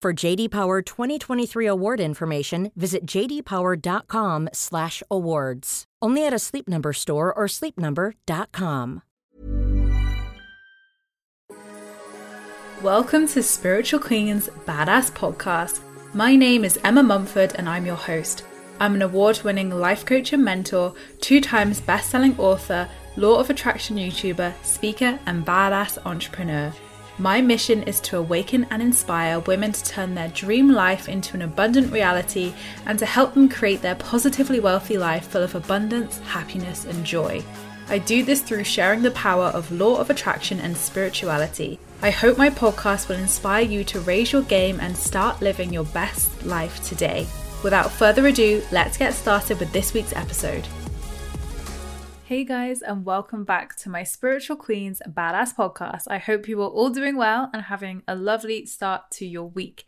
For JD Power 2023 award information, visit jdpower.com/awards. Only at a Sleep Number store or sleepnumber.com. Welcome to Spiritual Queen's Badass Podcast. My name is Emma Mumford and I'm your host. I'm an award-winning life coach and mentor, two times best-selling author, law of attraction YouTuber, speaker, and badass entrepreneur. My mission is to awaken and inspire women to turn their dream life into an abundant reality and to help them create their positively wealthy life full of abundance, happiness, and joy. I do this through sharing the power of law of attraction and spirituality. I hope my podcast will inspire you to raise your game and start living your best life today. Without further ado, let's get started with this week's episode. Hey guys, and welcome back to my Spiritual Queens Badass podcast. I hope you are all doing well and having a lovely start to your week.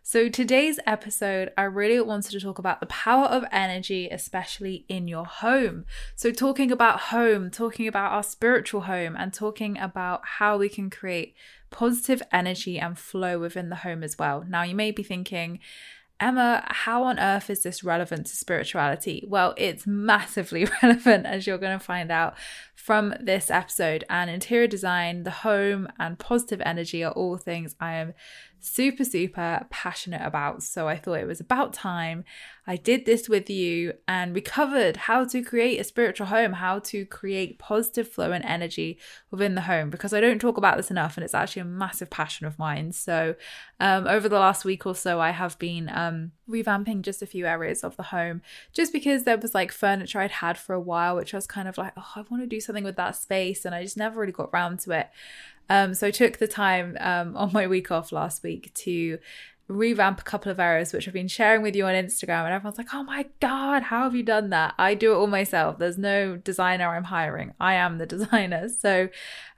So, today's episode, I really wanted to talk about the power of energy, especially in your home. So, talking about home, talking about our spiritual home, and talking about how we can create positive energy and flow within the home as well. Now, you may be thinking, Emma, how on earth is this relevant to spirituality? Well, it's massively relevant, as you're going to find out from this episode. And interior design, the home, and positive energy are all things I am super, super passionate about. So I thought it was about time I did this with you and we covered how to create a spiritual home, how to create positive flow and energy within the home, because I don't talk about this enough and it's actually a massive passion of mine. So, um, over the last week or so, I have been um, revamping just a few areas of the home just because there was like furniture I'd had for a while, which I was kind of like, oh, I want to do something with that space. And I just never really got around to it. Um, so I took the time um, on my week off last week to revamp a couple of areas which I've been sharing with you on Instagram and everyone's like, "Oh my god, how have you done that?" I do it all myself. There's no designer I'm hiring. I am the designer. So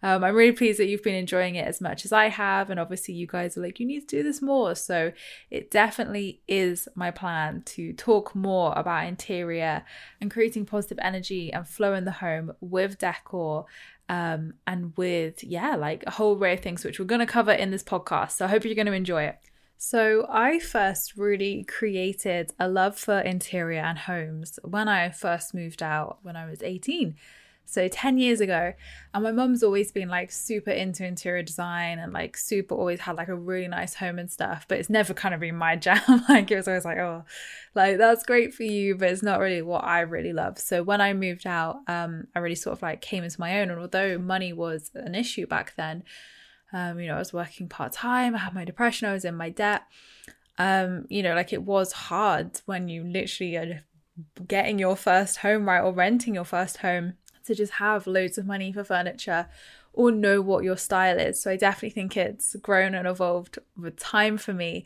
um, I'm really pleased that you've been enjoying it as much as I have and obviously you guys are like, "You need to do this more." So it definitely is my plan to talk more about interior and creating positive energy and flow in the home with decor um, and with yeah like a whole array of things which we're going to cover in this podcast so i hope you're going to enjoy it so, I first really created a love for interior and homes when I first moved out when I was 18. So 10 years ago. And my mum's always been like super into interior design and like super always had like a really nice home and stuff, but it's never kind of been my jam. like it was always like, oh, like that's great for you, but it's not really what I really love. So when I moved out, um, I really sort of like came into my own. And although money was an issue back then, um, you know, I was working part time, I had my depression, I was in my debt. Um, you know, like it was hard when you literally are getting your first home, right, or renting your first home to just have loads of money for furniture or know what your style is. So I definitely think it's grown and evolved with time for me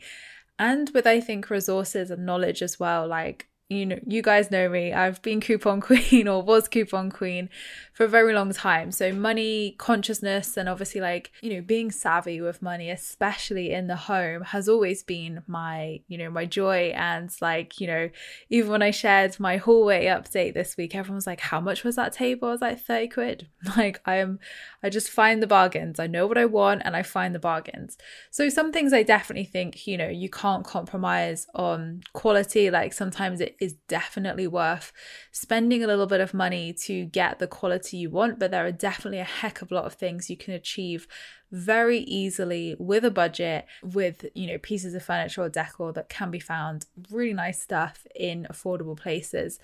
and with I think resources and knowledge as well. Like you know, you guys know me. I've been coupon queen or was coupon queen for a very long time. So money consciousness and obviously like, you know, being savvy with money, especially in the home has always been my, you know, my joy. And like, you know, even when I shared my hallway update this week, everyone was like, how much was that table? I was like, 30 quid. Like I am, I just find the bargains. I know what I want and I find the bargains. So some things I definitely think, you know, you can't compromise on quality. Like sometimes it is definitely worth spending a little bit of money to get the quality you want, but there are definitely a heck of a lot of things you can achieve very easily with a budget, with, you know, pieces of furniture or decor that can be found, really nice stuff in affordable places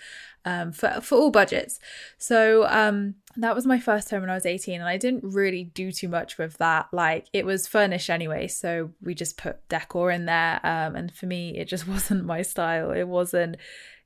um, for, for all budgets. So um, that was my first home when I was 18, and I didn't really do too much with that. Like it was furnished anyway, so we just put decor in there. Um, and for me, it just wasn't my style. It wasn't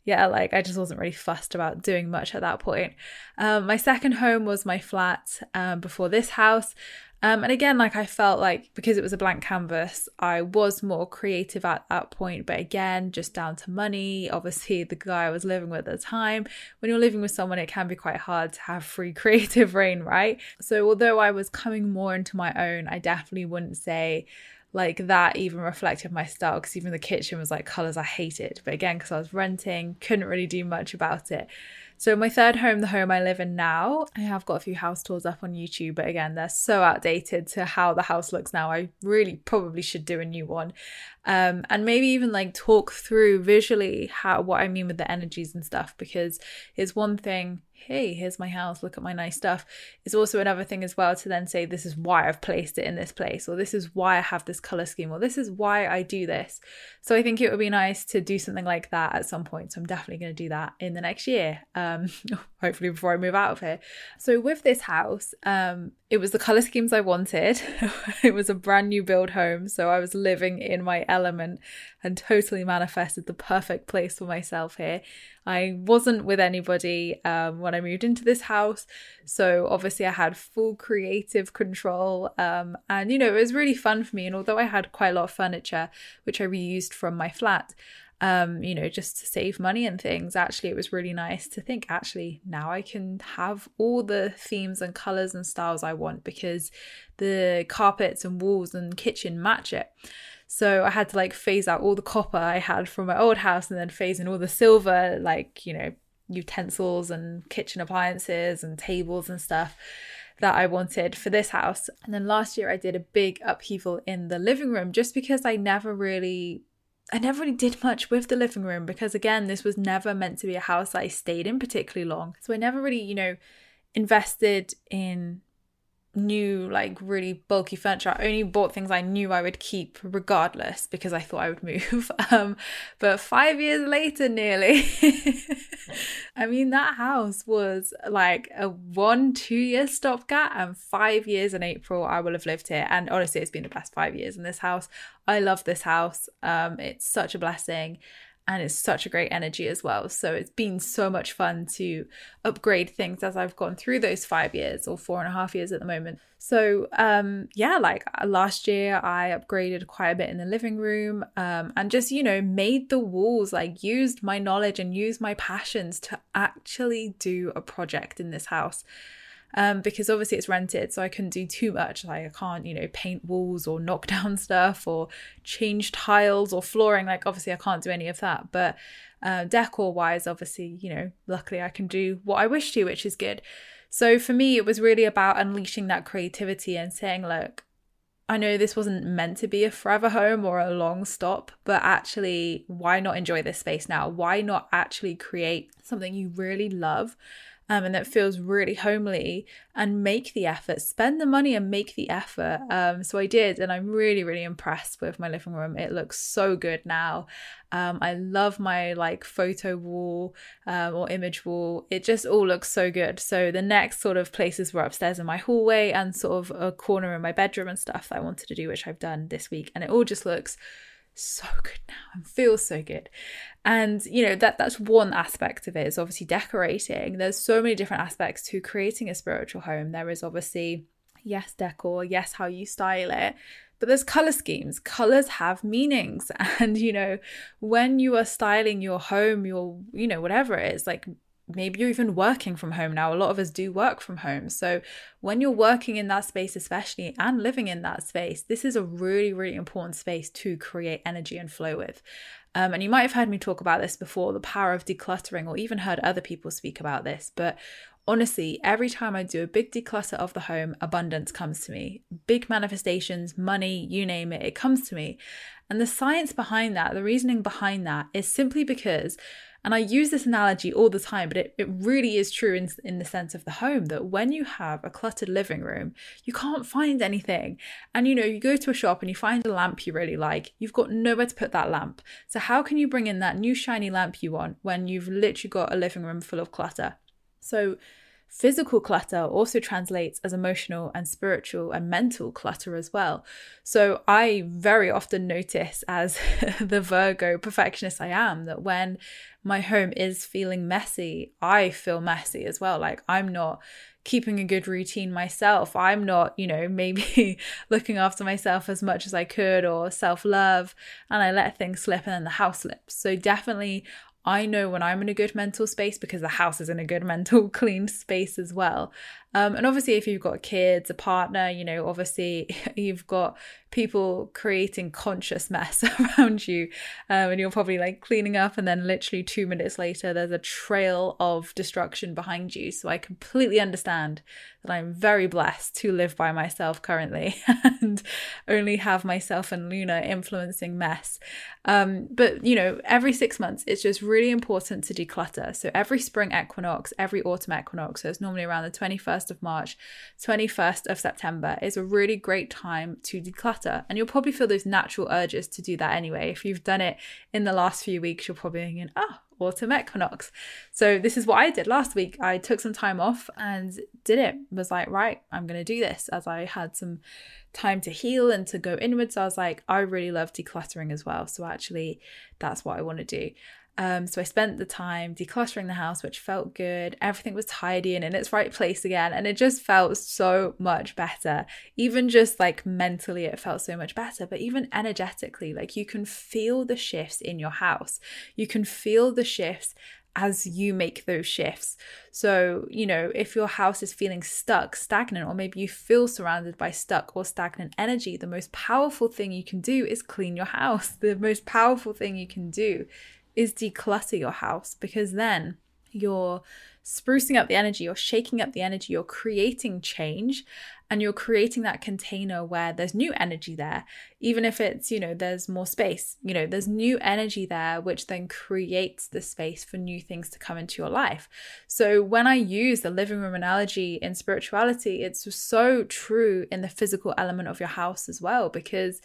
yeah, like I just wasn't really fussed about doing much at that point. Um, my second home was my flat um, before this house. Um, and again, like I felt like because it was a blank canvas, I was more creative at that point. But again, just down to money. Obviously, the guy I was living with at the time, when you're living with someone, it can be quite hard to have free creative reign, right? So, although I was coming more into my own, I definitely wouldn't say like that even reflected my style because even the kitchen was like colors I hated. But again, because I was renting, couldn't really do much about it. So my third home, the home I live in now, I have got a few house tours up on YouTube, but again, they're so outdated to how the house looks now. I really probably should do a new one. Um, and maybe even like talk through visually how what I mean with the energies and stuff because it's one thing hey, here's my house, look at my nice stuff, is also another thing as well to then say, this is why I've placed it in this place, or this is why I have this color scheme, or this is why I do this. So I think it would be nice to do something like that at some point. So I'm definitely going to do that in the next year, um, hopefully before I move out of here. So with this house, um, it was the color schemes I wanted. it was a brand new build home, so I was living in my element and totally manifested the perfect place for myself here. I wasn't with anybody um, when I moved into this house, so obviously I had full creative control, um, and you know it was really fun for me. And although I had quite a lot of furniture, which I reused from my flat, um, you know, just to save money and things. Actually, it was really nice to think, actually, now I can have all the themes and colors and styles I want because the carpets and walls and kitchen match it. So I had to like phase out all the copper I had from my old house and then phase in all the silver, like, you know, utensils and kitchen appliances and tables and stuff that I wanted for this house. And then last year I did a big upheaval in the living room just because I never really I never really did much with the living room because, again, this was never meant to be a house I stayed in particularly long. So I never really, you know, invested in new like really bulky furniture. I only bought things i knew i would keep regardless because i thought i would move. Um but five years later nearly. I mean that house was like a one two year stopgap and five years in april i will have lived here. And honestly it's been the best five years in this house. I love this house. Um it's such a blessing and it's such a great energy as well. So it's been so much fun to upgrade things as I've gone through those five years or four and a half years at the moment. So um yeah, like uh, last year I upgraded quite a bit in the living room um and just you know made the walls like used my knowledge and used my passions to actually do a project in this house um, because obviously it's rented, so I couldn't do too much. Like I can't, you know, paint walls or knock down stuff or change tiles or flooring. Like obviously I can't do any of that. But uh, decor wise, obviously, you know, luckily I can do what I wish to, which is good. So for me, it was really about unleashing that creativity and saying, look, I know this wasn't meant to be a forever home or a long stop, but actually, why not enjoy this space now? Why not actually create something you really love um, and that feels really homely and make the effort, spend the money and make the effort. Um, so I did, and I'm really, really impressed with my living room. It looks so good now. Um, I love my like photo wall um, or image wall. It just all looks so good. So the next sort of places were upstairs in my hallway and sort of a corner in my bedroom and stuff that I wanted to do, which I've done this week, and it all just looks so good now. And feels so good. And you know that that's one aspect of it is obviously decorating. There's so many different aspects to creating a spiritual home. There is obviously yes decor yes how you style it but there's color schemes. Colors have meanings. And you know when you are styling your home your you know whatever it is like maybe you're even working from home now. A lot of us do work from home. So when you're working in that space, especially and living in that space, this is a really, really important space to create energy and flow with. Um, and you might have heard me talk about this before the power of decluttering, or even heard other people speak about this. But honestly, every time I do a big declutter of the home, abundance comes to me. Big manifestations, money, you name it, it comes to me. And the science behind that, the reasoning behind that is simply because And I use this analogy all the time, but it, it really is true in, in the sense of the home that when you have a cluttered living room, you can't find anything. And you know, you go to a shop and you find a lamp you really like, you've got nowhere to put that lamp. So, how can you bring in that new shiny lamp you want when you've literally got a living room full of clutter? So, Physical clutter also translates as emotional and spiritual and mental clutter as well. So I very often notice, as the Virgo perfectionist I am, that when my home is feeling messy, I feel messy as well. Like I'm not keeping a good routine myself. I'm not, you know, maybe looking after myself as much as I could or self love, and I let things slip and then the house slips. So, definitely, I know when I'm in a good mental space because the house is in a good mental, clean space as well. Um, and obviously, if you've got kids, a partner, you know, obviously you've got people creating conscious mess around you. Um, and you're probably like cleaning up, and then literally two minutes later, there's a trail of destruction behind you. So I completely understand that I'm very blessed to live by myself currently and only have myself and Luna influencing mess. Um, but, you know, every six months, it's just really important to declutter. So every spring equinox, every autumn equinox, so it's normally around the 21st 1st of March, 21st of September is a really great time to declutter. And you'll probably feel those natural urges to do that anyway. If you've done it in the last few weeks, you're probably thinking, oh, autumn equinox. So this is what I did last week. I took some time off and did it. Was like, right, I'm going to do this as I had some time to heal and to go inwards. So I was like, I really love decluttering as well. So actually, that's what I want to do. Um, so I spent the time decluttering the house, which felt good. Everything was tidy and in its right place again. And it just felt so much better. Even just like mentally, it felt so much better. But even energetically, like you can feel the shifts in your house. You can feel the shifts as you make those shifts. So, you know, if your house is feeling stuck, stagnant, or maybe you feel surrounded by stuck or stagnant energy, the most powerful thing you can do is clean your house. The most powerful thing you can do is declutter your house because then you're sprucing up the energy, you're shaking up the energy, you're creating change and you're creating that container where there's new energy there, even if it's, you know, there's more space, you know, there's new energy there, which then creates the space for new things to come into your life. So when I use the living room analogy in spirituality, it's so true in the physical element of your house as well, because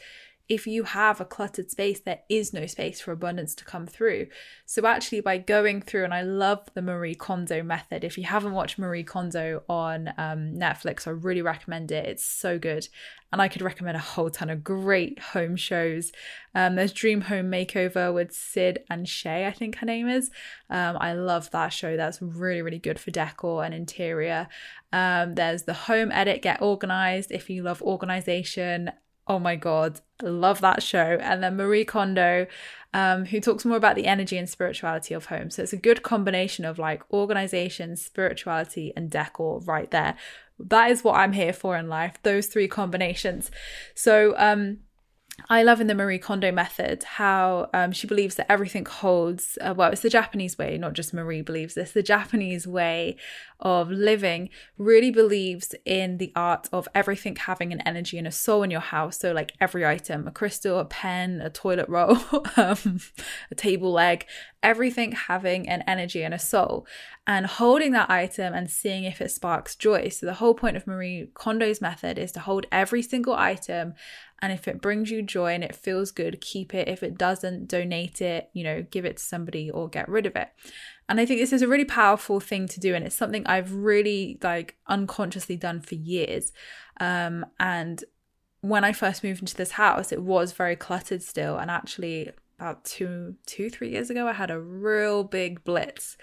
if you have a cluttered space, there is no space for abundance to come through. So, actually, by going through, and I love the Marie Kondo method. If you haven't watched Marie Kondo on um, Netflix, I really recommend it. It's so good. And I could recommend a whole ton of great home shows. Um, there's Dream Home Makeover with Syd and Shea, I think her name is. Um, I love that show. That's really, really good for decor and interior. Um, there's the Home Edit Get Organized if you love organization oh my god love that show. And then marie kondo um, who talks more about the energy and spirituality of home. So it's a good combination of like organization spirituality and decor right there. That is what i'm here for in life those three combinations. So um I love in the Marie Kondo method how um, she believes that everything holds, uh, well, it's the Japanese way, not just Marie believes this, the Japanese way of living really believes in the art of everything having an energy and a soul in your house. So, like every item, a crystal, a pen, a toilet roll, um, a table leg, everything having an energy and a soul, and holding that item and seeing if it sparks joy. So, the whole point of Marie Kondo's method is to hold every single item and if it brings you joy and it feels good, keep it. If it doesn't, donate it, you know, give it to somebody or get rid of it. And I think this is a really powerful thing to do. And it's something I've really like unconsciously done for years. Um, and when I first moved into this house, it was very cluttered still. And actually, about two, two, three years ago, I had a real big blitz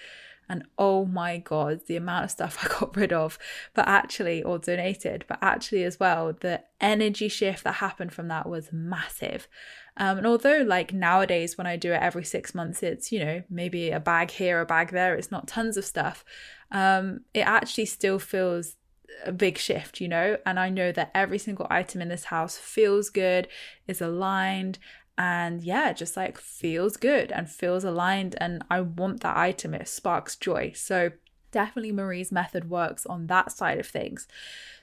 and oh my God, the amount of stuff I got rid of, but actually, or donated, but actually as well, the energy shift that happened from that was massive. Um, and although, like nowadays, when I do it every six months, it's, you know, maybe a bag here, a bag there, it's not tons of stuff. Um, it actually still feels a big shift, you know, and I know that every single item in this house feels good, is aligned, and yeah, just like feels good and feels aligned. And I want that item, it sparks joy. So, definitely Marie's method works on that side of things.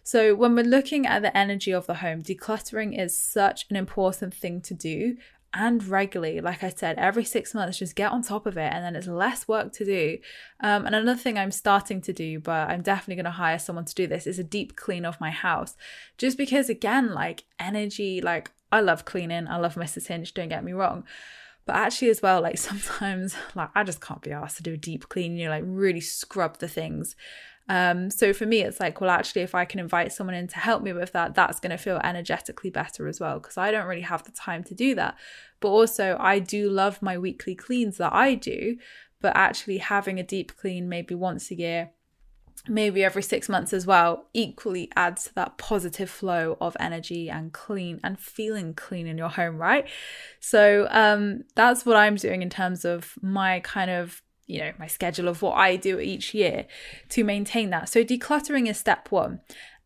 So, when we're looking at the energy of the home, decluttering is such an important thing to do. and regularly. Like I said, every six months, just get on top of it, and then it's less work to do. Um, and another thing I'm starting to do, but I'm definitely going to hire someone to do this, is a deep clean of my house. Just because, again, like energy, like I love cleaning, I love Mrs. Hinch, don't get me wrong. But actually, as well, like sometimes, like I just can't be asked to do a deep clean, you know, like really scrub the things. Um, so for me, it's like, well, actually, if I can invite someone in to help me with that, that's going to feel energetically better as well, because I don't really have the time to do that. But also, I do love my weekly cleans that I do, but actually having a deep clean maybe once a year, maybe every six months as well, equally adds to that positive flow of energy and clean and feeling clean in your home, right? So um, that's what I'm doing in terms of my kind of you know, my schedule of what I do each year to maintain that. So decluttering is step one.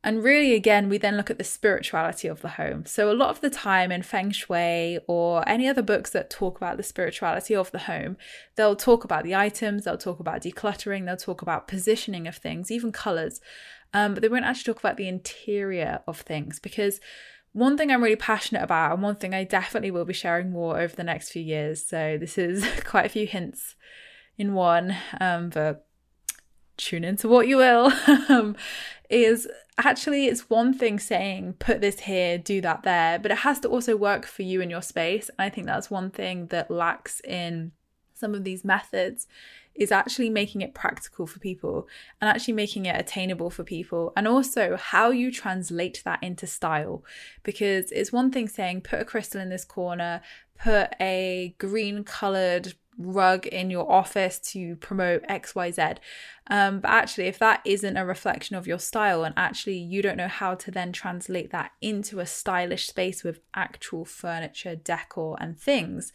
And really, again, we then look at the spirituality of the home. So, a lot of the time in Feng Shui or any other books that talk about the spirituality of the home, they'll talk about the items, they'll talk about decluttering, they'll talk about positioning of things, even colors. Um, but they won't actually talk about the interior of things because one thing I'm really passionate about, and one thing I definitely will be sharing more over the next few years. So, this is quite a few hints in one, um, but tune into what you will, um, is actually it's one thing saying put this here, do that there, but it has to also work for you in your space. And I think that's one thing that lacks in some of these methods is actually making it practical for people and actually making it attainable for people and also how you translate that into style because it's one thing saying put a crystal in this corner put a green colored rug in your office to promote xyz um, but actually if that isn't a reflection of your style and actually you don't know how to then translate that into a stylish space with actual furniture decor and things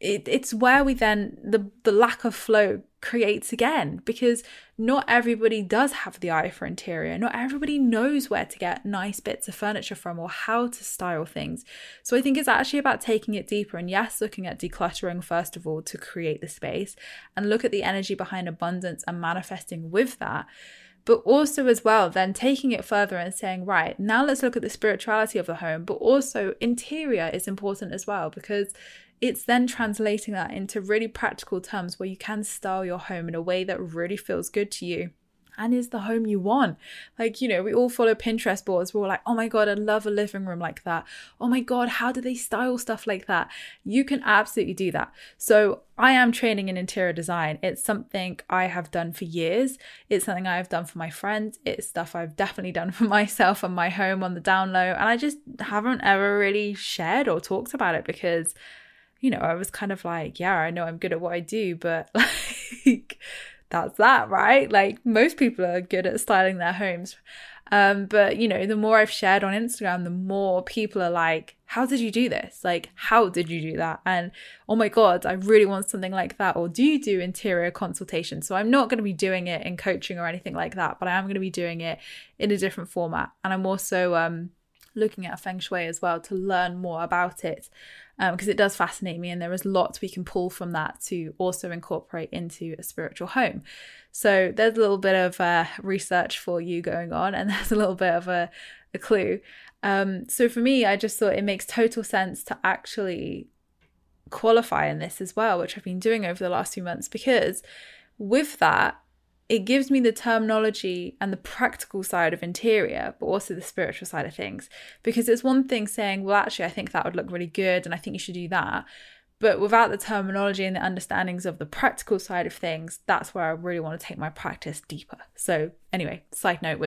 it, it's where we then the the lack of flow creates again because not everybody does have the eye for interior. Not everybody knows where to get nice bits of furniture from or how to style things. So i think it's actually about taking it deeper and yes looking at decluttering first of all to create the space and look at the energy behind abundance and manifesting with that. But also as well then taking it further and saying right now let's look at the spirituality of the home. But also interior is important as well because it's then translating that into really practical terms where you can style your home in a way that really feels good to you and is the home you want. Like, you know, we all follow Pinterest boards. We're all like, oh my God, I love a living room like that. Oh my God, how do they style stuff like that? You can absolutely do that. So, I am training in interior design. It's something I have done for years. It's something I've done for my friends. It's stuff I've definitely done for myself and my home on the down low. And I just haven't ever really shared or talked about it because you know, I was kind of like, yeah, I know I'm good at what I do, but like, that's that, right? Like, most people are good at styling their homes. Um, but you know, the more I've shared on Instagram, the more people are like, How did you do this? Like, how did you do that? And oh my God, I really want something like that. Or do you do interior consultation? So I'm not going to be doing it in coaching or anything like that, but I am going to be doing it in a different format. And I'm also um, looking at feng shui as well to learn more about it because um, it does fascinate me and there is lots we can pull from that to also incorporate into a spiritual home. So there's a little bit of uh, research for you going on and there's a little bit of a, a clue. Um, so for me i just thought it makes total sense to actually qualify in this as well which i've been doing over the last few months because with that it gives me the terminology and the practical side of interior, but also the spiritual side of things. Because it's one thing saying, well, actually, I think that would look really good and I think you should do that. But without the terminology and the understandings of the practical side of things, that's where I really want to take my practice deeper. So, anyway, side note.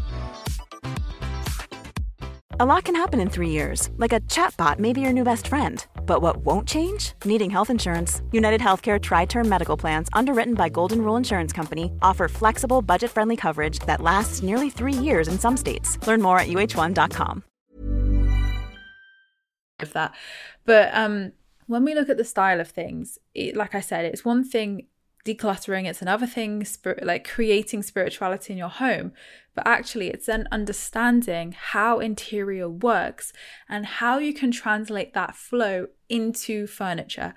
A lot can happen in three years, like a chatbot may be your new best friend. But what won't change? Needing health insurance. United Healthcare Tri Term Medical Plans, underwritten by Golden Rule Insurance Company, offer flexible, budget friendly coverage that lasts nearly three years in some states. Learn more at uh1.com. Of that. But um, when we look at the style of things, it, like I said, it's one thing decluttering it's another thing spirit like creating spirituality in your home but actually it's then understanding how interior works and how you can translate that flow into furniture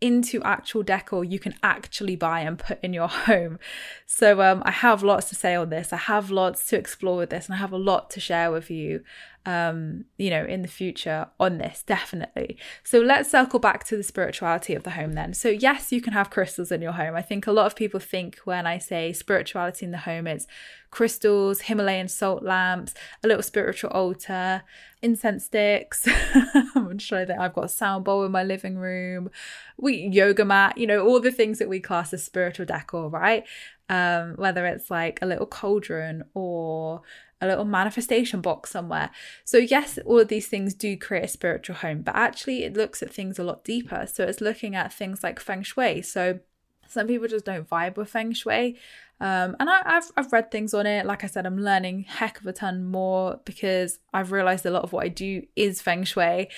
into actual decor you can actually buy and put in your home. So um, I have lots to say on this. I have lots to explore with this, and I have a lot to share with you um, you know, in the future on this, definitely. So let's circle back to the spirituality of the home then. So, yes, you can have crystals in your home. I think a lot of people think when I say spirituality in the home, it's crystals, Himalayan salt lamps, a little spiritual altar, incense sticks. I'm sure that I've got a sound bowl in my living room, we yoga mat, you know, all the things that we class as spiritual decor, right? Um, whether it's like a little cauldron or a little manifestation box somewhere. So, yes, all of these things do create a spiritual home, but actually, it looks at things a lot deeper. So, it's looking at things like feng shui. So, some people just don't vibe with feng shui. Um, and I, have I've read things on it. Like I said, I'm learning heck of a ton more because I've realized a lot of what I do is feng shui.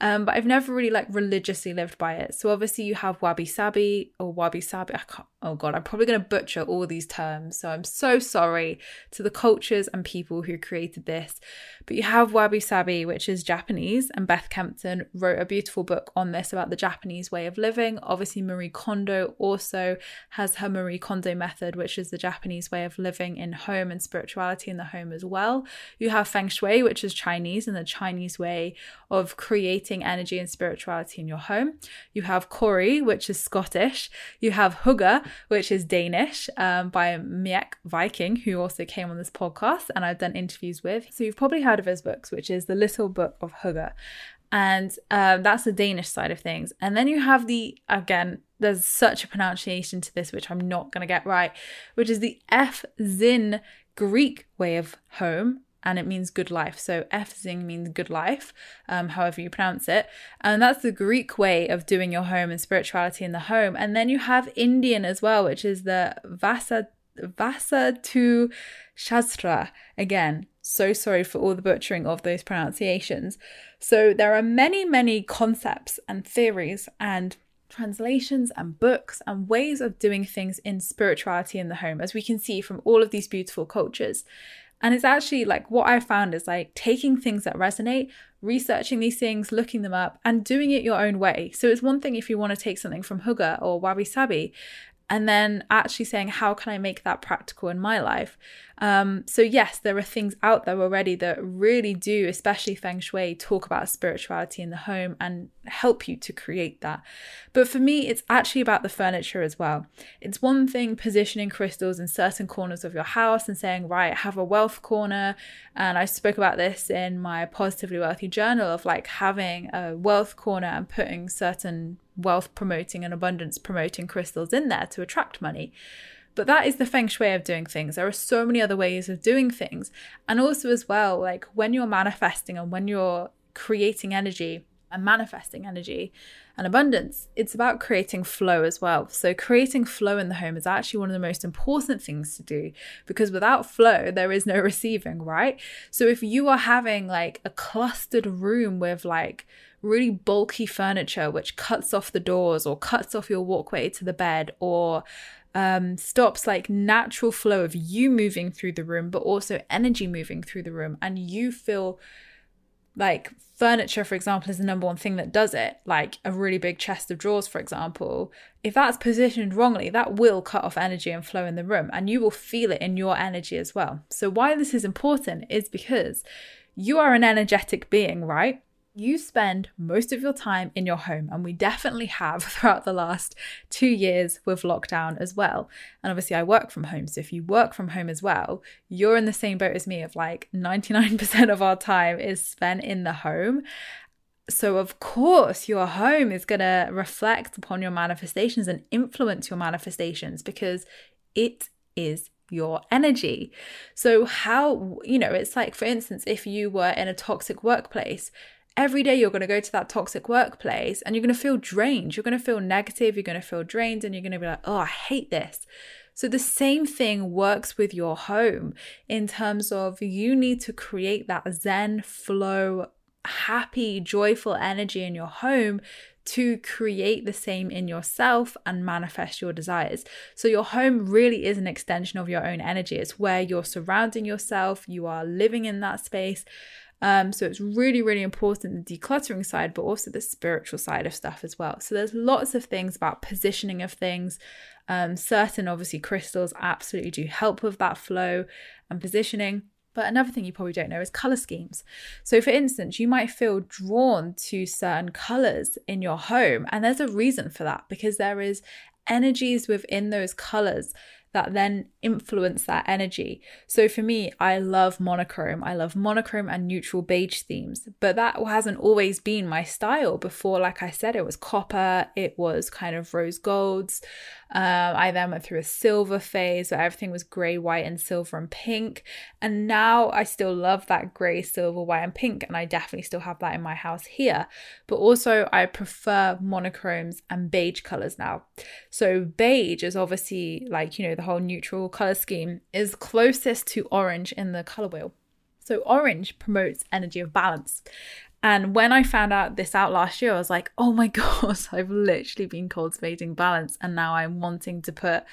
Um, but I've never really like religiously lived by it. So obviously you have wabi sabi or wabi sabi. Oh god, I'm probably going to butcher all these terms. So I'm so sorry to the cultures and people who created this. But you have wabi sabi, which is Japanese, and Beth Kempton wrote a beautiful book on this about the Japanese way of living. Obviously Marie Kondo also has her Marie Kondo method, which is the Japanese way of living in home and spirituality in the home as well. You have feng shui, which is Chinese and the Chinese way of creating energy and spirituality in your home. You have Coorie, which is Scottish. You have Hygge, which is Danish, um, by Meik Wiking, who also came on this podcast and I've done interviews with. So you've probably heard of his books, which is The Little Book of Hygge. And um, that's the Danish side of things. And then you have the, again, there's such a pronunciation to this, which I'm not going to get right, which is the F Zin Greek way of home, and it means good life. So Efzing means good life, um, however you pronounce it. And that's the Greek way of doing your home and spirituality in the home. And then you have Indian as well, which is the Vasa Vastu Shastra. Again, so sorry for all the butchering of those pronunciations. So there are many, many concepts and theories and translations and books and ways of doing things in spirituality in the home, as we can see from all of these beautiful cultures. And it's actually like what I found is like taking things that resonate, researching these things, looking them up, and doing it your own way. So it's one thing if you want to take something from Hygge or Wabi Sabi and then actually saying, how can I make that practical in my life? Um, so, yes, there are things out there already that really do, especially feng shui, talk about spirituality in the home and help you to create that. But for me, it's actually about the furniture as well. It's one thing positioning crystals in certain corners of your house and saying, right, have a wealth corner. And I spoke about this in my Positively Wealthy journal of like having a wealth corner and putting certain wealth promoting and abundance promoting crystals in there to attract money. But that is the feng shui of doing things. There are so many other ways of doing things. And also, as well, like when you're manifesting and when you're creating energy and manifesting energy and abundance, it's about creating flow as well. So, creating flow in the home is actually one of the most important things to do because without flow, there is no receiving, right? So, if you are having like a clustered room with like really bulky furniture which cuts off the doors or cuts off your walkway to the bed or um, stops like natural flow of you moving through the room, but also energy moving through the room, and you feel like furniture, for example, is the number one thing that does it. Like a really big chest of drawers, for example, if that's positioned wrongly, that will cut off energy and flow in the room, and you will feel it in your energy as well. So, why this is important is because you are an energetic being, right? You spend most of your time in your home, and we definitely have throughout the last two years with lockdown as well. And obviously, I work from home. So if you work from home as well, you're in the same boat as me of like 99% of our time is spent in the home. so, of course, your home is going to reflect upon your manifestations and influence your manifestations because it is your energy. So, how, you know, it's like, for instance, if you were in a toxic workplace, every day you're going to go to that toxic workplace and you're going to feel drained. You're going to feel negative. You're going to feel drained and you're going to be like, oh, I hate this. So, the same thing works with your home in terms of you need to create that Zen flow happy, joyful energy in your home to create the same in yourself and manifest your desires. So, your home really is an extension of your own energy. It's where you're surrounding yourself, you are living in that space. Um, so, it's really, really important the decluttering side, but also the spiritual side of stuff as well. So, there's lots of things about positioning of things. Um, certain, obviously, crystals absolutely do help with that flow and positioning. But another thing you probably don't know is color schemes. So, for instance, you might feel drawn to certain colors in your home, and there's a reason for that because there is energies within those colors that then influence that energy. So for me, I love monochrome. I love monochrome and neutral beige themes, but that hasn't always been my style before. Like I said, it was copper, it was kind of rose golds. Um, I then went through a silver phase where everything was grey, white, and silver and pink. And now I still love that grey, silver, white, and pink. And I definitely still have that in my house here. But also, I prefer monochromes and beige colours now. So, beige is obviously like, you know, the whole neutral colour scheme is closest to orange in the colour wheel. So, orange promotes energy of balance. And when I found out this out last year, I was like, oh my gosh, I've literally been cultivating balance. And now I'm wanting to put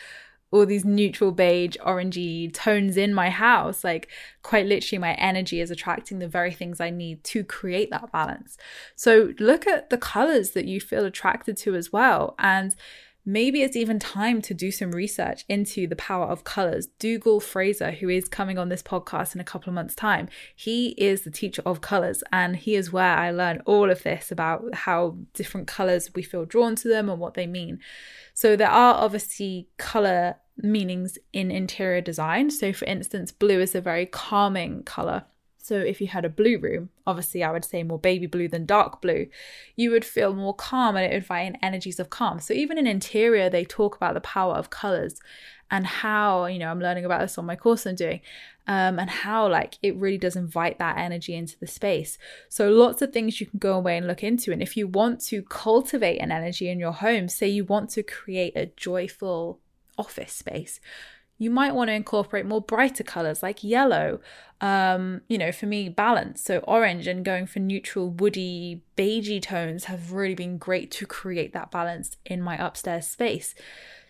all these neutral beige, orangey tones in my house. Like, quite literally, my energy is attracting the very things I need to create that balance. So, look at the colors that you feel attracted to as well. And maybe it's even time to do some research into the power of colors. Dougall Fraser, who is coming on this podcast in a couple of months' time, he is the teacher of colors, and he is where I learn all of this about how different colors we feel drawn to them and what they mean. So, there are obviously color meanings in interior design. So, for instance, blue is a very calming color. So if you had a blue room, obviously I would say more baby blue than dark blue, you would feel more calm and it would invite in energies of calm. So even in interior, they talk about the power of colors and how, you know, I'm learning about this on my course I'm doing, um, and how like it really does invite that energy into the space. So lots of things you can go away and look into. And if you want to cultivate an energy in your home, say you want to create a joyful office space you might want to incorporate more brighter colors like yellow. Um, you know, for me, balance. So orange and going for neutral, woody, beigey tones have really been great to create that balance in my upstairs space.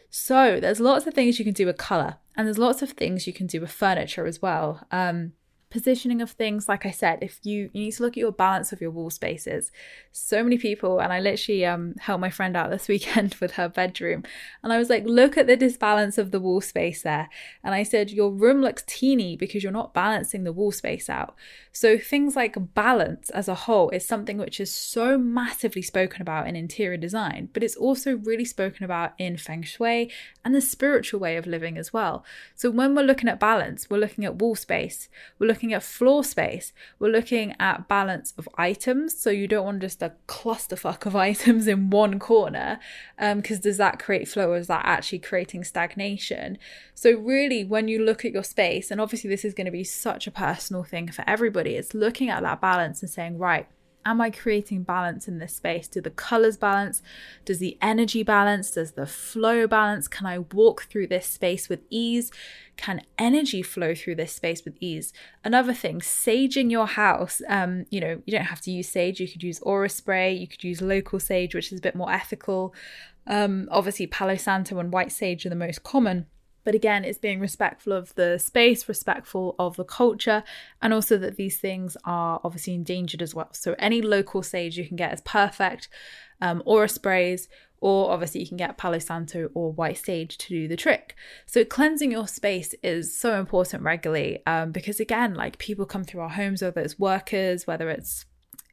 So there's lots of things you can do with color, and there's lots of things you can do with furniture as well. Um, positioning of things. Like i said if you you need to look at your balance of your wall spaces. So many people and i literally um helped my friend out this weekend with her bedroom and i was like look at the disbalance of the wall space there. And i said your room looks teeny because you're not balancing the wall space out. So things like balance as a whole is something which is so massively spoken about in interior design but it's also really spoken about in feng shui and the spiritual way of living as well. So when we're looking at balance we're looking at wall space we're looking looking at floor space. We're looking at balance of items. So you don't want just a clusterfuck of items in one corner, because um, does that create flow or is that actually creating stagnation? So, really, when you look at your space, and obviously this is going to be such a personal thing for everybody, it's looking at that balance and saying, right, Am I creating balance in this space? Do the colors balance? Does the energy balance? Does the flow balance? Can I walk through this space with ease? Can energy flow through this space with ease? Another thing, saging your house. Um, you know, you don't have to use sage. You could use aura spray. You could use local sage, which is a bit more ethical. Um, obviously, Palo Santo and white sage are the most common. But again, it's being respectful of the space, respectful of the culture, and also that these things are obviously endangered as well. So any local sage you can get is perfect, um, aura sprays, or obviously you can get Palo Santo or white sage to do the trick. So cleansing your space is so important regularly um, because again, like people come through our homes, whether it's workers, whether it's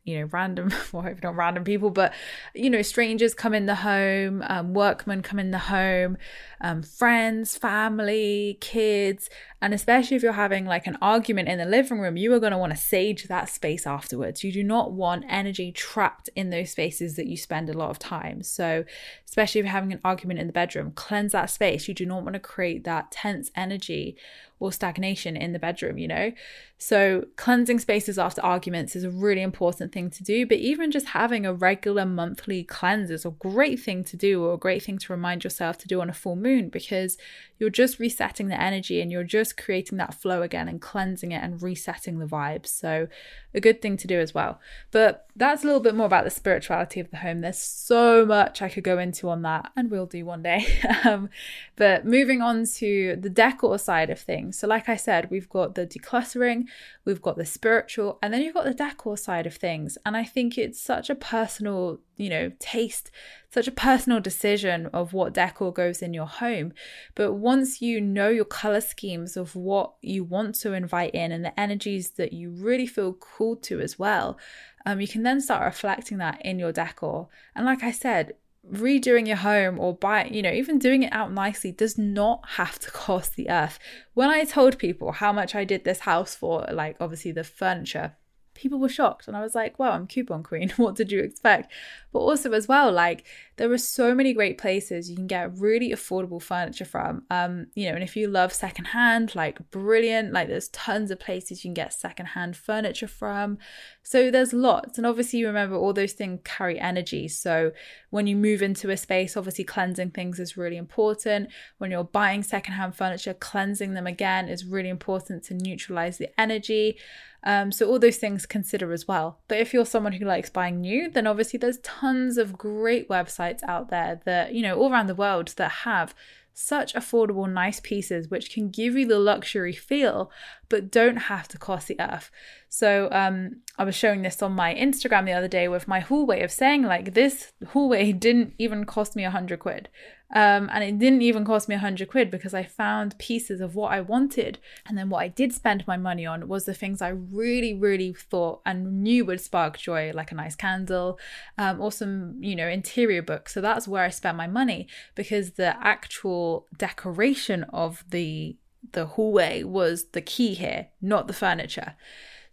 you know, random, well, not random people, but, you know, strangers come in the home, um, workmen come in the home, um, friends, family, kids. And especially if you're having like an argument in the living room, you are going to want to sage that space afterwards. You do not want energy trapped in those spaces that you spend a lot of time. So, especially if you're having an argument in the bedroom, cleanse that space. You do not want to create that tense energy or stagnation in the bedroom, you know? So, cleansing spaces after arguments is a really important thing to do. But even just having a regular monthly cleanse is a great thing to do, or a great thing to remind yourself to do on a full moon because you're just resetting the energy and you're just creating that flow again and cleansing it and resetting the vibes. So, a good thing to do as well. But that's a little bit more about the spirituality of the home. There's so much I could go into on that, and we'll do one day. um, but moving on to the decor side of things. So, like I said, we've got the decluttering, we've got the spiritual, and then you've got the decor side of things. And I think it's such a personal, you know, taste, such a personal decision of what decor goes in your home. But once you know your color schemes of what you want to invite in and the energies that you really feel called to as well, um, you can then start reflecting that in your decor. And like I said, redoing your home or buying, you know, even doing it out nicely does not have to cost the earth. When I told people how much I did this house for, like obviously the furniture, people were shocked. And i was like wow i'm coupon queen. What did you expect? But also as well like there are so many great places you can get really affordable furniture from. Um you know and if you love secondhand like brilliant. Like there's tons of places you can get secondhand furniture from so there's lots and obviously you remember all those things carry energy. So when you move into a space obviously cleansing things is really important. When you're buying secondhand furniture cleansing them again is really important to neutralize the energy. Um, so all those things consider as well. But if you're someone who likes buying new, then obviously there's tons of great websites out there that, you know, all around the world that have such affordable, nice pieces which can give you the luxury feel, but don't have to cost the earth. So um, I was showing this on my Instagram the other day with my hallway of saying like this hallway didn't even cost me a hundred quid. Um, and it didn't even cost me a hundred quid because I found pieces of what I wanted. And then what I did spend my money on was the things I really, really thought and knew would spark joy, like a nice candle, um, or some, you know, interior books. So that's where I spent my money because the actual decoration of the the hallway was the key here, not the furniture.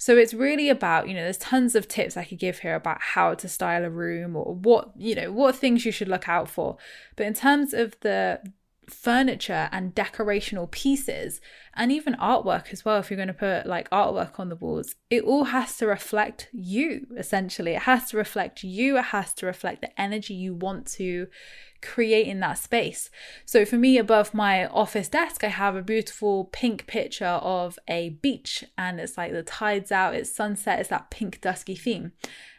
So it's really about, you know, there's tons of tips I could give here about how to style a room or what, you know, what things you should look out for. But in terms of the furniture and decorational pieces and even artwork as well if you're going to put like artwork on the walls it all has to reflect you essentially it has to reflect you it has to reflect the energy you want to create in that space. So for me, above my office desk, I have a beautiful pink picture of a beach, and it's like the tide's out, it's sunset, it's that pink dusky theme.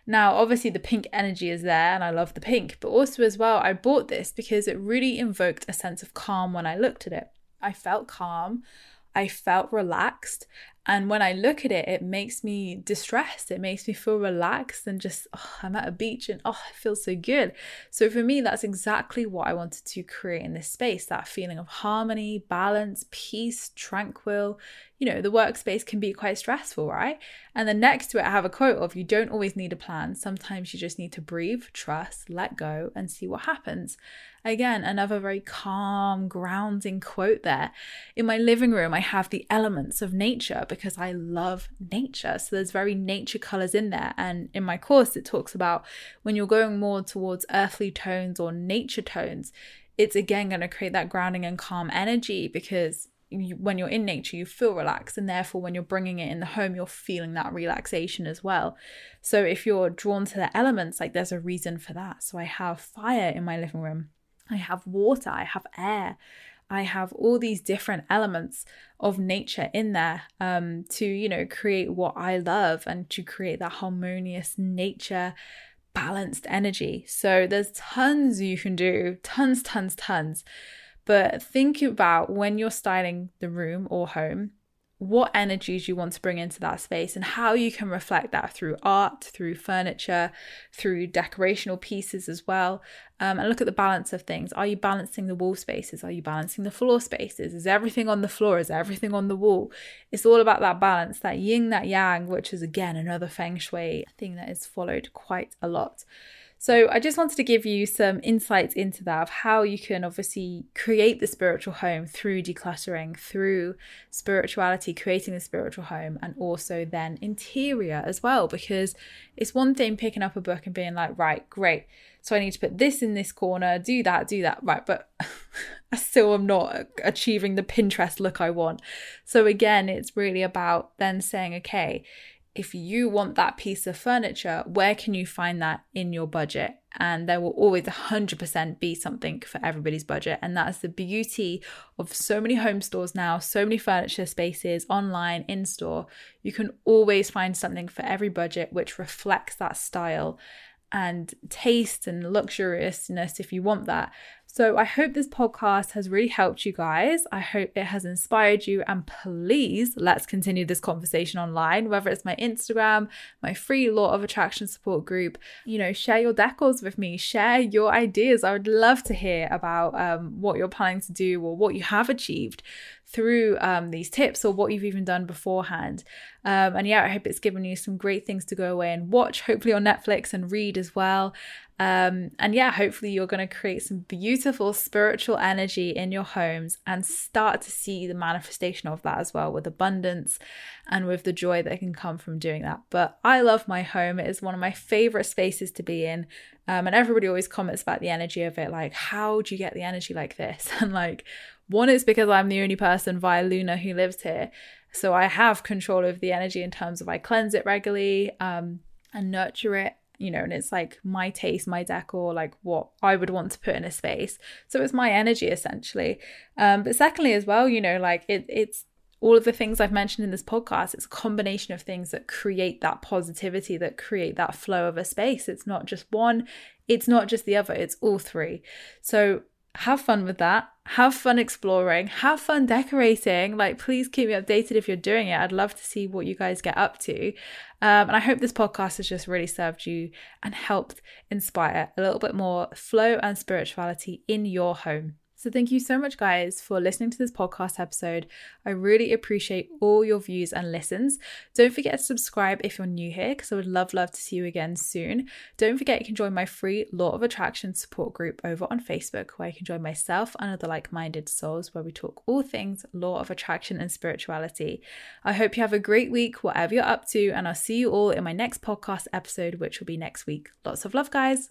Now, obviously, the pink energy is there, and I love the pink, but also as well, I bought this because it really invoked a sense of calm when I looked at it. I felt calm. I felt relaxed and when I look at it, it makes me distressed. It makes me feel relaxed and just, oh, I'm at a beach and oh, it feels so good. So for me, that's exactly what I wanted to create in this space that feeling of harmony, balance, peace, tranquil. You know, the workspace can be quite stressful, right? And then next to it, I have a quote of you don't always need a plan. Sometimes you just need to breathe, trust, let go, and see what happens. Again, another very calm, grounding quote there. In my living room, I have the elements of nature because I love nature. So there's very nature colors in there. And in my course, it talks about when you're going more towards earthly tones or nature tones, it's again going to create that grounding and calm energy because you, when you're in nature, you feel relaxed, and therefore, when you're bringing it in the home, you're feeling that relaxation as well. So, if you're drawn to the elements, like there's a reason for that. So, I have fire in my living room, I have water, I have air, I have all these different elements of nature in there um, to, you know, create what I love and to create that harmonious nature balanced energy. So there's tons you can do, tons, tons, tons. But think about when you're styling the room or home, what energies you want to bring into that space and how you can reflect that through art, through furniture, through decorational pieces as well. Um, and look at the balance of things. Are you balancing the wall spaces? Are you balancing the floor spaces? Is everything on the floor? Is everything on the wall? It's all about that balance, that yin, that yang, which is again another feng shui thing that is followed quite a lot. So I just wanted to give you some insights into that of how you can obviously create the spiritual home through decluttering, through spirituality, creating the spiritual home, and also then interior as well. Because it's one thing picking up a book and being like, right, great. So I need to put this in this corner, do that, do that. Right, but I still am not achieving the Pinterest look I want. So again, it's really about then saying, okay, if you want that piece of furniture, where can you find that in your budget? And there will always 100% be something for everybody's budget. And that's the beauty of so many home stores now, so many furniture spaces, online, in store. You can always find something for every budget which reflects that style and taste and luxuriousness if you want that. So I hope this podcast has really helped you guys. I hope it has inspired you. And please let's continue this conversation online, whether it's my Instagram, my free Law of Attraction support group. You know, share your decors with me, share your ideas. I would love to hear about um, what you're planning to do or what you have achieved through um, these tips or what you've even done beforehand. Um, and yeah, I hope it's given you some great things to go away and watch, hopefully on Netflix and read as well. Um, and yeah, hopefully you're going to create some beautiful spiritual energy in your homes and start to see the manifestation of that as well with abundance and with the joy that can come from doing that. But I love my home. It is one of my favorite spaces to be in. Um, and everybody always comments about the energy of it like, how do you get the energy like this? And like, one is because I'm the only person via Luna who lives here. So I have control of the energy in terms of I cleanse it regularly um, and nurture it you know, and it's like my taste, my decor, like what I would want to put in a space. So it's my energy essentially. Um, but secondly, as well, you know, like it, it's all of the things I've mentioned in this podcast, it's a combination of things that create that positivity, that create that flow of a space. It's not just one, it's not just the other, it's all three. So have fun with that. Have fun exploring. Have fun decorating. Like, please keep me updated if you're doing it. I'd love to see what you guys get up to. Um, and I hope this podcast has just really served you and helped inspire a little bit more flow and spirituality in your home. So, thank you so much, guys, for listening to this podcast episode. I really appreciate all your views and listens. Don't forget to subscribe if you're new here, because I would love, love to see you again soon. Don't forget you can join my free Law of Attraction support group over on Facebook, where you can join myself and other like minded souls, where we talk all things Law of Attraction and spirituality. I hope you have a great week, whatever you're up to, and I'll see you all in my next podcast episode, which will be next week. Lots of love, guys.